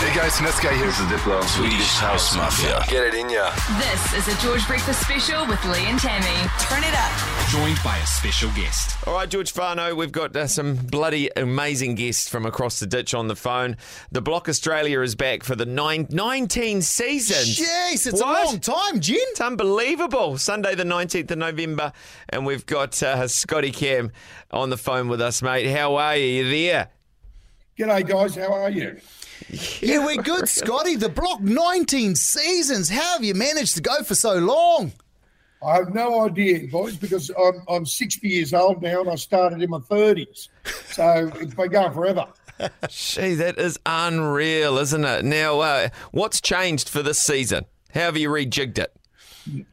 Hey guys, Niska here. This is Diplo. Swedish House Mafia. Get it in ya. This is a George Breakfast special with Lee and Tammy. Turn it up. joined by a special guest. All right, George Fano, we've got uh, some bloody amazing guests from across the ditch on the phone. The Block Australia is back for the nine, 19 seasons. Jeez, it's What? a long time, Jen. It's unbelievable. Sunday, the 19th of November, and we've got uh, Scotty Cam on the phone with us, mate. How are you? You there? G'day, guys. How are you? Yeah, we're good, Scotty. The block 19 seasons. How have you managed to go for so long? I have no idea, boys, because I'm, I'm 60 years old now and I started in my 30s. So it's been going forever. Gee, that is unreal, isn't it? Now, uh, what's changed for this season? How have you rejigged it?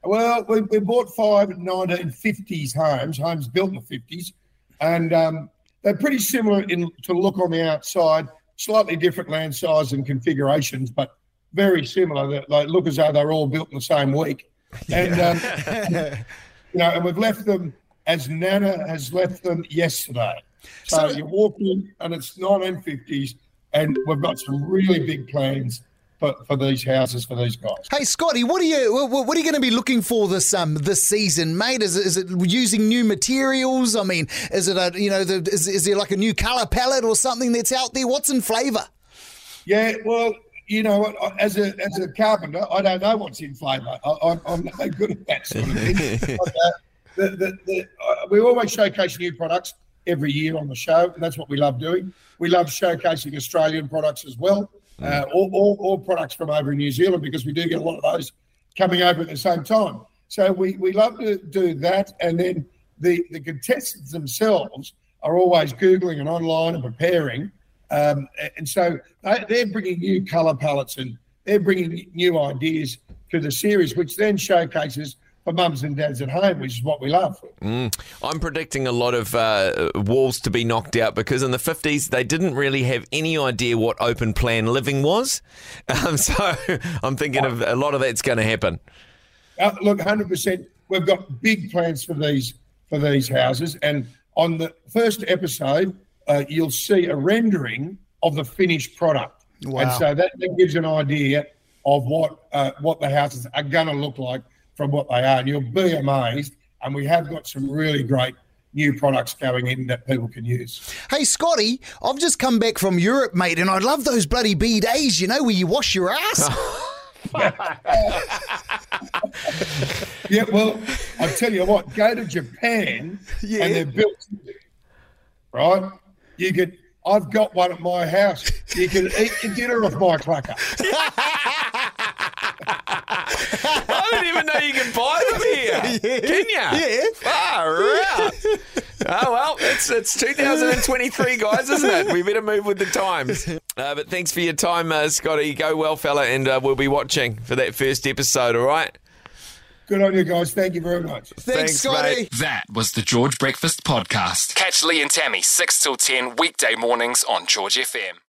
Well, we, we bought five 1950s homes, homes built in the 50s, and um, they're pretty similar in to look on the outside, slightly different land size and configurations, but very similar. They, they look as though they're all built in the same week. And, um, you know, and we've left them as Nana has left them yesterday. So, So- you walk in and it's 1950s, and we've got some really big plans for, for these houses for these guys. Hey, Scotty, what are you what, what are you going to be looking for this um this season, mate? Is it, is it using new materials? I mean, is it a you know the, is, is there like a new color palette or something that's out there? What's in flavour? Yeah, well, you know, as a as a carpenter, I don't know what's in flavour. I- I'm, I'm no good at that sort of thing. But, uh, the, the, the, uh, we always showcase new products every year on the show, and that's what we love doing. We love showcasing Australian products as well, uh, all, all, all products from over in New Zealand, because we do get a lot of those coming over at the same time. So we, we love to do that, and then the, the contestants themselves are always Googling and online and preparing. Um, and so they, they're bringing new colour palettes and they're bringing new ideas to the series, which then showcases for mums and dads at home, which is what we love. I'm predicting a lot of uh, walls to be knocked out because in the 50s they didn't really have any idea what open plan living was. Um, so I'm thinking of a lot of that's going to happen. Uh, look, hundred percent. We've got big plans for these for these houses, and on the first episode, uh, you'll see a rendering of the finished product, Wow. and so that, that gives an idea of what uh, what the houses are going to look like from what they are, and you'll be amazed. And we have got some really great new products going in that people can use. Hey, Scotty, I've just come back from Europe, mate, and I love those bloody bidets. You know where you wash your ass. Yeah, well, I tell you what, go to Japan Yeah. and they're built, right? You could, I've got one at my house. You can eat your dinner off my clucker. I didn't even know you can buy them here. Can you? Yeah. Far out. Oh, well, it's, it's 2023, guys, isn't it? We better move with the times. Uh, but thanks for your time, uh, Scotty. Go well, fella, and uh, we'll be watching for that first episode, all right? Good on you guys. Thank you very much. Thanks, Thanks, Scotty. mate. That was the George Breakfast Podcast. Catch Lee and Tammy 6 till 10 weekday mornings on George FM.